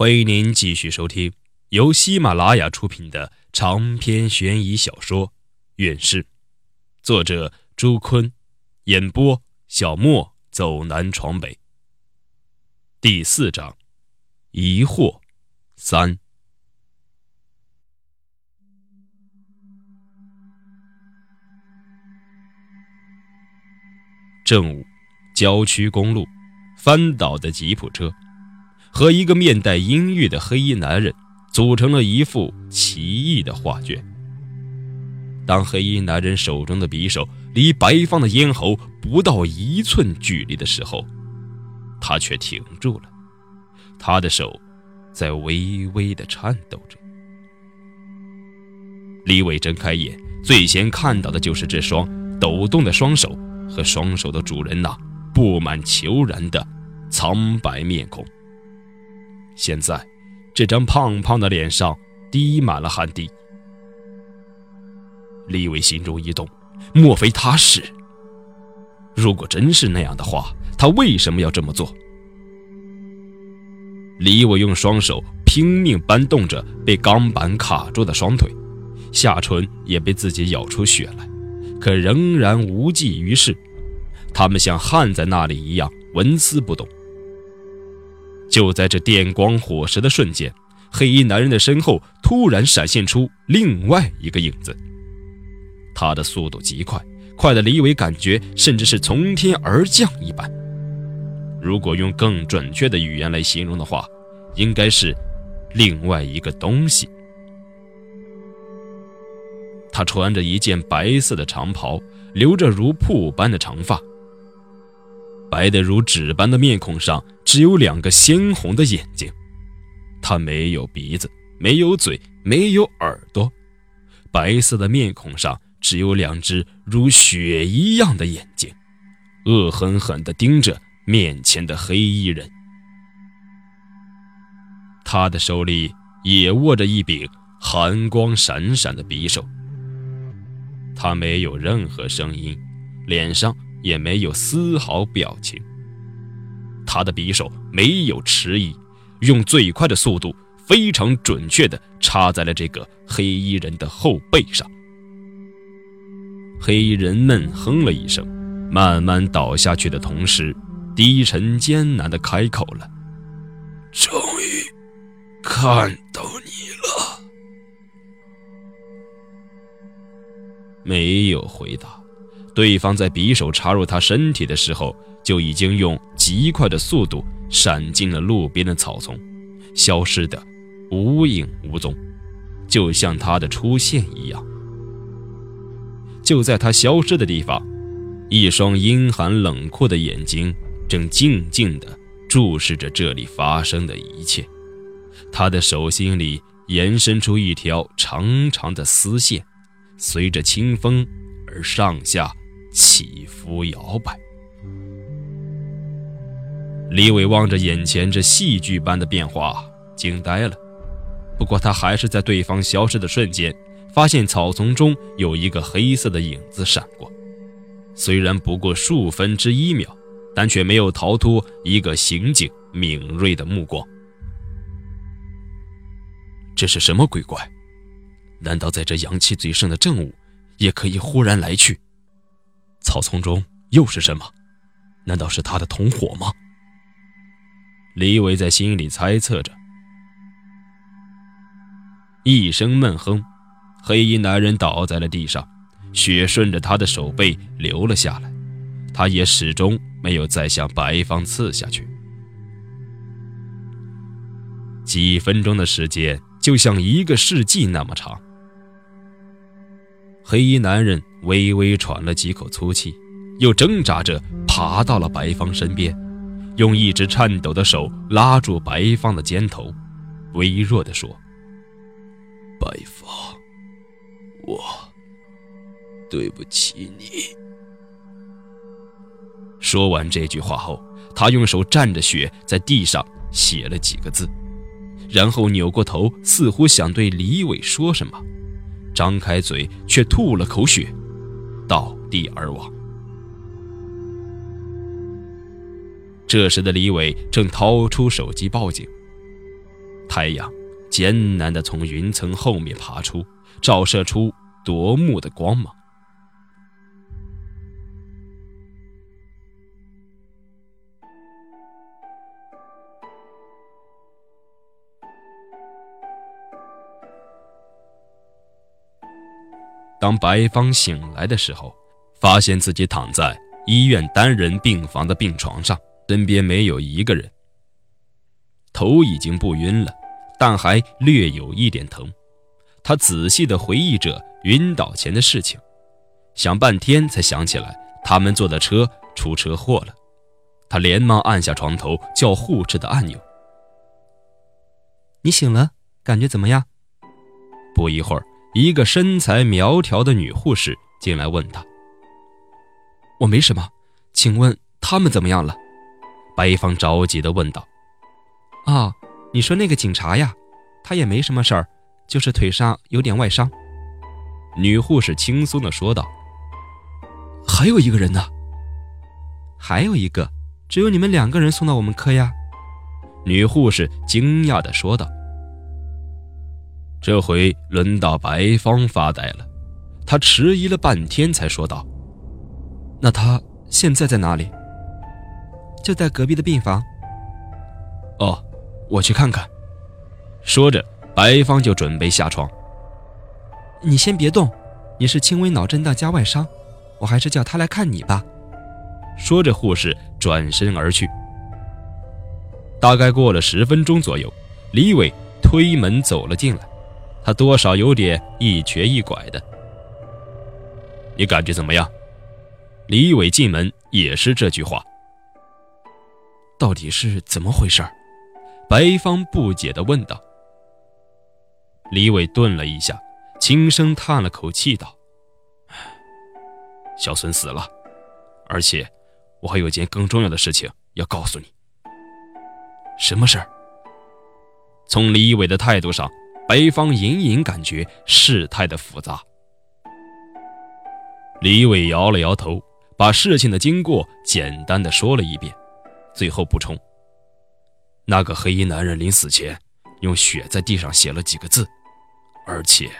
欢迎您继续收听由喜马拉雅出品的长篇悬疑小说《院士》，作者朱坤，演播小莫走南闯北。第四章，疑惑三。正午，郊区公路，翻倒的吉普车。和一个面带阴郁的黑衣男人组成了一幅奇异的画卷。当黑衣男人手中的匕首离白方的咽喉不到一寸距离的时候，他却停住了，他的手在微微的颤抖着。李伟睁开眼，最先看到的就是这双抖动的双手和双手的主人那布满虬髯的苍白面孔。现在，这张胖胖的脸上滴满了汗滴。李伟心中一动，莫非他是？如果真是那样的话，他为什么要这么做？李伟用双手拼命搬动着被钢板卡住的双腿，下唇也被自己咬出血来，可仍然无济于事。他们像焊在那里一样，纹丝不动。就在这电光火石的瞬间，黑衣男人的身后突然闪现出另外一个影子。他的速度极快，快的李伟感觉甚至是从天而降一般。如果用更准确的语言来形容的话，应该是另外一个东西。他穿着一件白色的长袍，留着如瀑般的长发。白得如纸般的面孔上只有两个鲜红的眼睛，他没有鼻子，没有嘴，没有耳朵，白色的面孔上只有两只如血一样的眼睛，恶狠狠地盯着面前的黑衣人。他的手里也握着一柄寒光闪闪的匕首。他没有任何声音，脸上。也没有丝毫表情。他的匕首没有迟疑，用最快的速度，非常准确地插在了这个黑衣人的后背上。黑衣人闷哼了一声，慢慢倒下去的同时，低沉艰难地开口了：“终于看到你了。”没有回答。对方在匕首插入他身体的时候，就已经用极快的速度闪进了路边的草丛，消失的无影无踪，就像他的出现一样。就在他消失的地方，一双阴寒冷酷的眼睛正静静地注视着这里发生的一切。他的手心里延伸出一条长长的丝线，随着清风而上下。起伏摇摆，李伟望着眼前这戏剧般的变化，惊呆了。不过他还是在对方消失的瞬间，发现草丛中有一个黑色的影子闪过，虽然不过数分之一秒，但却没有逃脱一个刑警敏锐的目光。这是什么鬼怪？难道在这阳气最盛的正午，也可以忽然来去？草丛中又是什么？难道是他的同伙吗？李伟在心里猜测着。一声闷哼，黑衣男人倒在了地上，血顺着他的手背流了下来。他也始终没有再向白方刺下去。几分钟的时间，就像一个世纪那么长。黑衣男人微微喘了几口粗气，又挣扎着爬到了白方身边，用一只颤抖的手拉住白芳的肩头，微弱地说：“白芳，我对不起你。”说完这句话后，他用手蘸着血在地上写了几个字，然后扭过头，似乎想对李伟说什么。张开嘴，却吐了口血，倒地而亡。这时的李伟正掏出手机报警。太阳艰难地从云层后面爬出，照射出夺目的光芒。当白芳醒来的时候，发现自己躺在医院单人病房的病床上，身边没有一个人。头已经不晕了，但还略有一点疼。他仔细地回忆着晕倒前的事情，想半天才想起来他们坐的车出车祸了。他连忙按下床头叫护士的按钮。你醒了，感觉怎么样？不一会儿。一个身材苗条的女护士进来问他：“我没什么，请问他们怎么样了？”白芳着急地问道。“啊，你说那个警察呀，他也没什么事儿，就是腿上有点外伤。”女护士轻松地说道。“还有一个人呢？还有一个，只有你们两个人送到我们科呀？”女护士惊讶地说道。这回轮到白芳发呆了，他迟疑了半天，才说道：“那他现在在哪里？就在隔壁的病房。”“哦，我去看看。”说着，白芳就准备下床。“你先别动，你是轻微脑震荡加外伤，我还是叫他来看你吧。”说着，护士转身而去。大概过了十分钟左右，李伟推门走了进来。他多少有点一瘸一拐的，你感觉怎么样？李伟进门也是这句话。到底是怎么回事？白芳不解地问道。李伟顿了一下，轻声叹了口气道：“小孙死了，而且我还有件更重要的事情要告诉你。什么事儿？”从李伟的态度上。白芳隐隐感觉事态的复杂。李伟摇了摇头，把事情的经过简单的说了一遍，最后补充：“那个黑衣男人临死前用血在地上写了几个字，而且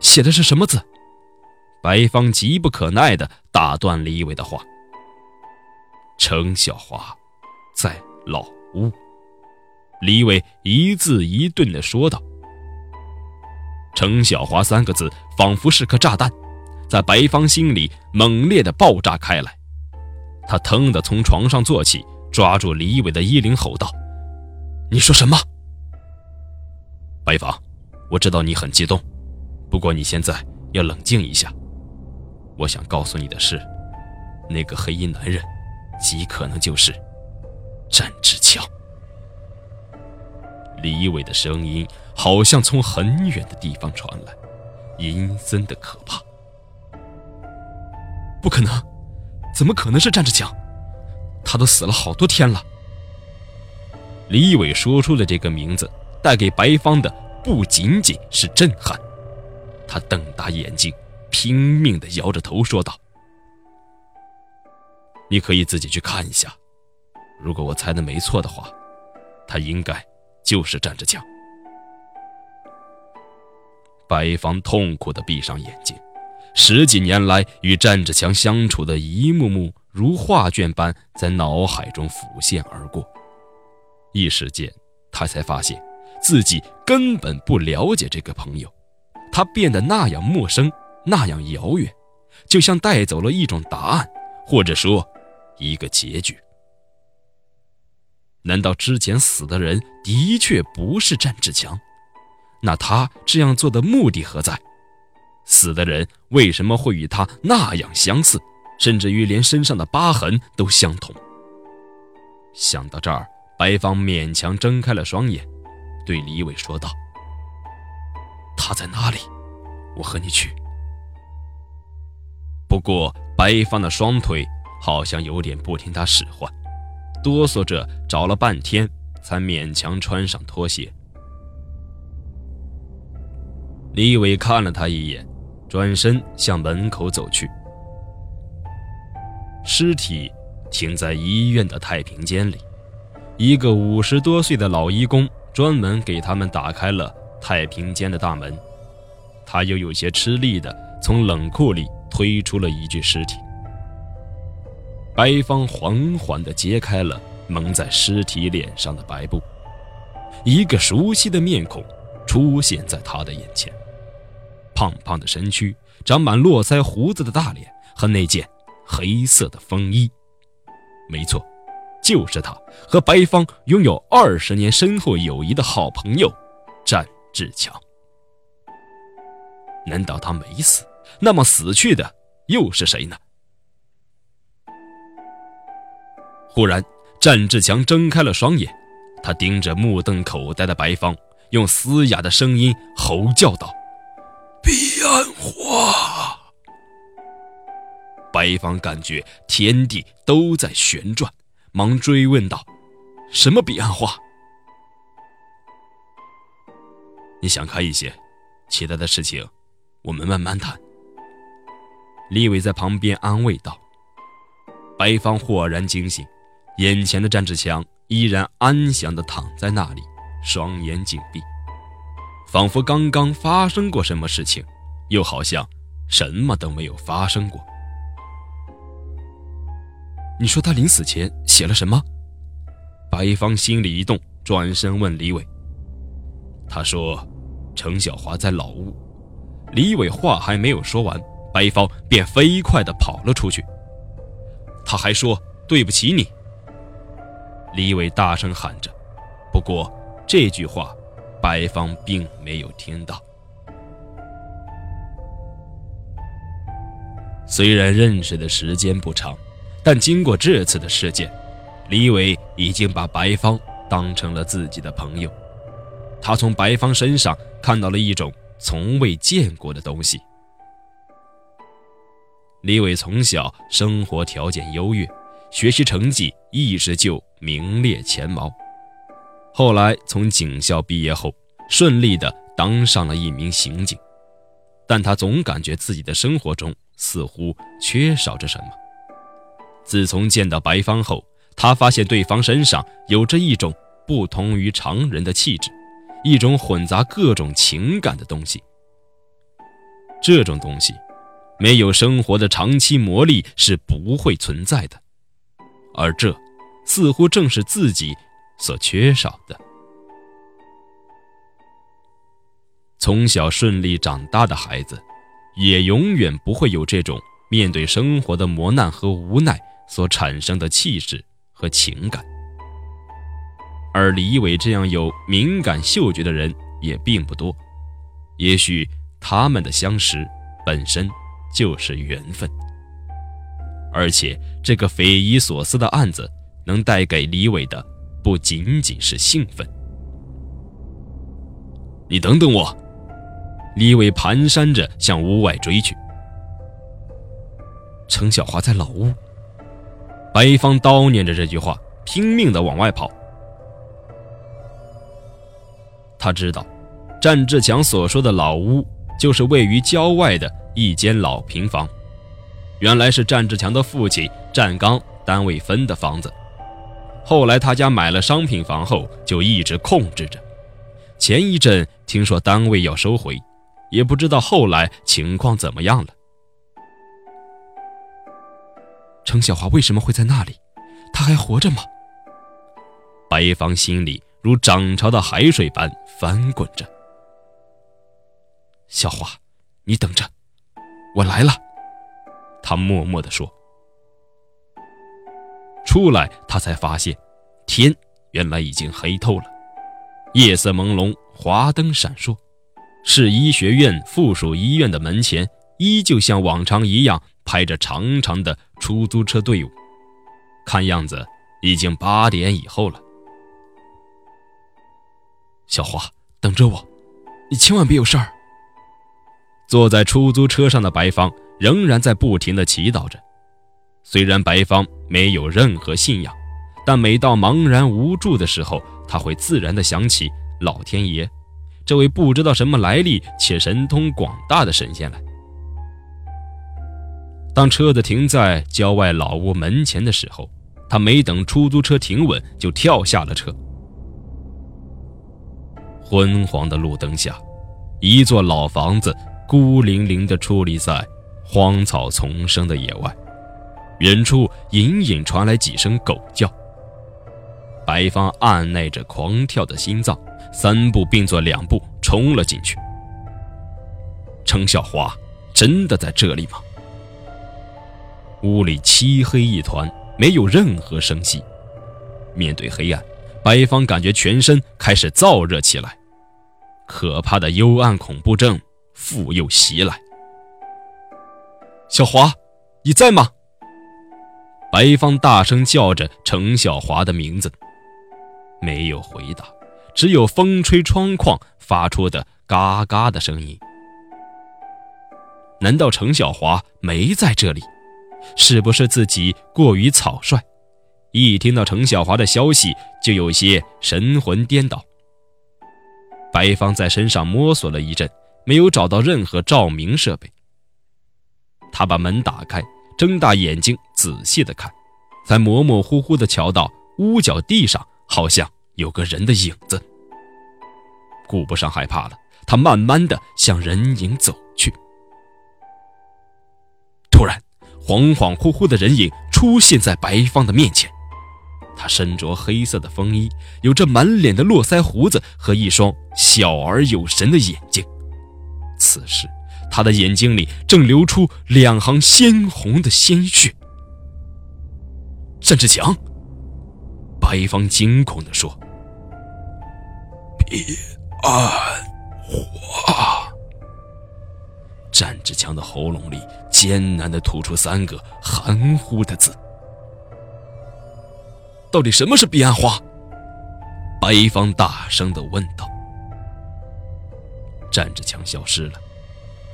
写的是什么字？”白芳急不可耐地打断李伟的话：“程小华，在老屋。”李伟一字一顿地说道。程小华三个字仿佛是颗炸弹，在白芳心里猛烈的爆炸开来。他腾地从床上坐起，抓住李伟的衣领，吼道：“你说什么？”白芳，我知道你很激动，不过你现在要冷静一下。我想告诉你的是，那个黑衣男人，极可能就是战志强。李伟的声音好像从很远的地方传来，阴森的可怕。不可能，怎么可能是战志强？他都死了好多天了。李伟说出的这个名字，带给白芳的不仅仅是震撼。他瞪大眼睛，拼命地摇着头说道：“你可以自己去看一下，如果我猜的没错的话，他应该……”就是战志强。白芳痛苦的闭上眼睛，十几年来与战志强相处的一幕幕如画卷般在脑海中浮现而过。一时间，他才发现自己根本不了解这个朋友，他变得那样陌生，那样遥远，就像带走了一种答案，或者说，一个结局。难道之前死的人的确不是战志强？那他这样做的目的何在？死的人为什么会与他那样相似，甚至于连身上的疤痕都相同？想到这儿，白芳勉强睁开了双眼，对李伟说道：“他在哪里？我和你去。”不过，白芳的双腿好像有点不听他使唤。哆嗦着找了半天，才勉强穿上拖鞋。李伟看了他一眼，转身向门口走去。尸体停在医院的太平间里，一个五十多岁的老医工专门给他们打开了太平间的大门。他又有些吃力地从冷库里推出了一具尸体。白芳缓缓地揭开了蒙在尸体脸上的白布，一个熟悉的面孔出现在他的眼前。胖胖的身躯，长满络腮胡子的大脸和那件黑色的风衣，没错，就是他和白芳拥有二十年深厚友谊的好朋友战志强。难道他没死？那么死去的又是谁呢？忽然，战志强睁开了双眼，他盯着目瞪口呆的白芳，用嘶哑的声音吼叫道。彼岸花。白芳感觉天地都在旋转，忙追问道：“什么彼岸花？你想开一些，其他的事情我们慢慢谈。”李伟在旁边安慰道。白芳豁然惊醒，眼前的战志强依然安详地躺在那里，双眼紧闭。仿佛刚刚发生过什么事情，又好像什么都没有发生过。你说他临死前写了什么？白芳心里一动，转身问李伟。他说：“程小华在老屋。”李伟话还没有说完，白芳便飞快地跑了出去。他还说：“对不起你。”李伟大声喊着。不过这句话。白芳并没有听到。虽然认识的时间不长，但经过这次的事件，李伟已经把白芳当成了自己的朋友。他从白芳身上看到了一种从未见过的东西。李伟从小生活条件优越，学习成绩一直就名列前茅。后来从警校毕业后，顺利的当上了一名刑警，但他总感觉自己的生活中似乎缺少着什么。自从见到白芳后，他发现对方身上有着一种不同于常人的气质，一种混杂各种情感的东西。这种东西，没有生活的长期磨砺是不会存在的，而这，似乎正是自己。所缺少的，从小顺利长大的孩子，也永远不会有这种面对生活的磨难和无奈所产生的气势和情感。而李伟这样有敏感嗅觉的人也并不多，也许他们的相识本身就是缘分。而且，这个匪夷所思的案子能带给李伟的。不仅仅是兴奋，你等等我！李伟蹒跚着向屋外追去。程小华在老屋。白芳叨念着这句话，拼命的往外跑。他知道，战志强所说的老屋，就是位于郊外的一间老平房，原来是战志强的父亲战刚单位分的房子。后来他家买了商品房后，就一直控制着。前一阵听说单位要收回，也不知道后来情况怎么样了。程小华为什么会在那里？他还活着吗？白芳心里如涨潮的海水般翻滚着。小华，你等着，我来了。他默默地说。出来，他才发现，天原来已经黑透了，夜色朦胧，华灯闪烁。市医学院附属医院的门前，依旧像往常一样排着长长的出租车队伍，看样子已经八点以后了。小华，等着我，你千万别有事儿。坐在出租车上的白芳仍然在不停地祈祷着。虽然白芳没有任何信仰，但每到茫然无助的时候，他会自然地想起老天爷，这位不知道什么来历且神通广大的神仙来。当车子停在郊外老屋门前的时候，他没等出租车停稳，就跳下了车。昏黄的路灯下，一座老房子孤零零地矗立在荒草丛生的野外，远处隐隐传来几声狗叫。白芳按耐着狂跳的心脏，三步并作两步冲了进去。程小华真的在这里吗？屋里漆黑一团，没有任何声息。面对黑暗，白芳感觉全身开始燥热起来，可怕的幽暗恐怖症复又袭来。小华，你在吗？白芳大声叫着程小华的名字，没有回答，只有风吹窗框发出的嘎嘎的声音。难道程小华没在这里？是不是自己过于草率？一听到程小华的消息，就有些神魂颠倒。白芳在身上摸索了一阵，没有找到任何照明设备。他把门打开，睁大眼睛仔细的看，才模模糊糊的瞧到屋角地上好像有个人的影子。顾不上害怕了，他慢慢的向人影走去。突然，恍恍惚惚的人影出现在白芳的面前。他身着黑色的风衣，有着满脸的络腮胡子和一双小而有神的眼睛。此时，他的眼睛里正流出两行鲜红的鲜血。单志强，白芳惊恐地说：“彼岸花。”单志强的喉咙里艰难地吐出三个含糊的字。到底什么是彼岸花？白芳大声的问道。战志强消失了，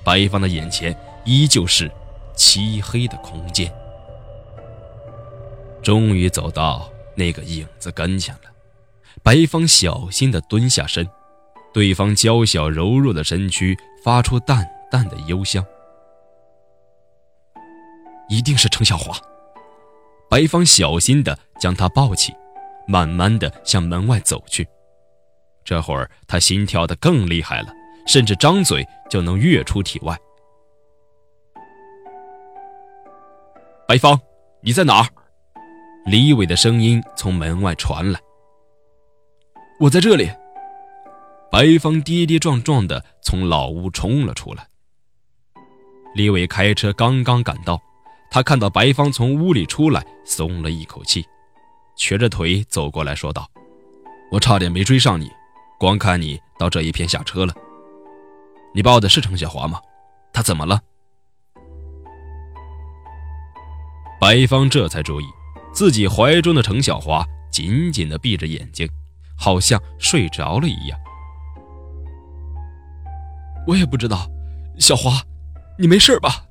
白方的眼前依旧是漆黑的空间。终于走到那个影子跟前了，白方小心的蹲下身，对方娇小柔弱的身躯发出淡淡的幽香。一定是程小华。白方小心地将他抱起，慢慢地向门外走去。这会儿他心跳得更厉害了，甚至张嘴就能跃出体外。白芳，你在哪儿？李伟的声音从门外传来。我在这里。白芳跌跌撞撞的从老屋冲了出来。李伟开车刚刚赶到。他看到白芳从屋里出来，松了一口气，瘸着腿走过来说道：“我差点没追上你，光看你到这一片下车了。你抱的是程小华吗？他怎么了？”白芳这才注意，自己怀中的程小华紧紧的闭着眼睛，好像睡着了一样。我也不知道，小华，你没事吧？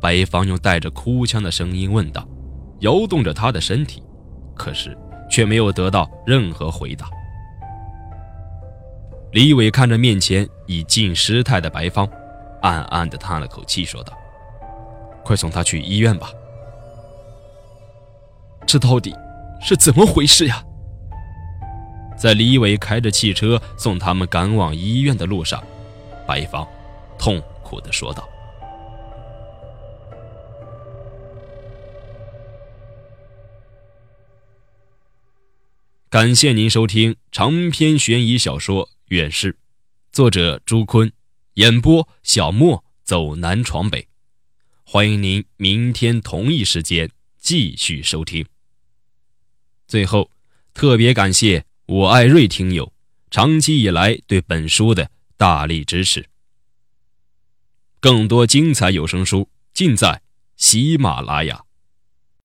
白芳用带着哭腔的声音问道，摇动着他的身体，可是却没有得到任何回答。李伟看着面前已近失态的白芳，暗暗地叹了口气，说道：“快送他去医院吧。”这到底是怎么回事呀？在李伟开着汽车送他们赶往医院的路上，白芳痛苦地说道。感谢您收听长篇悬疑小说《远视》，作者朱坤，演播小莫走南闯北。欢迎您明天同一时间继续收听。最后，特别感谢我爱瑞听友长期以来对本书的大力支持。更多精彩有声书尽在喜马拉雅。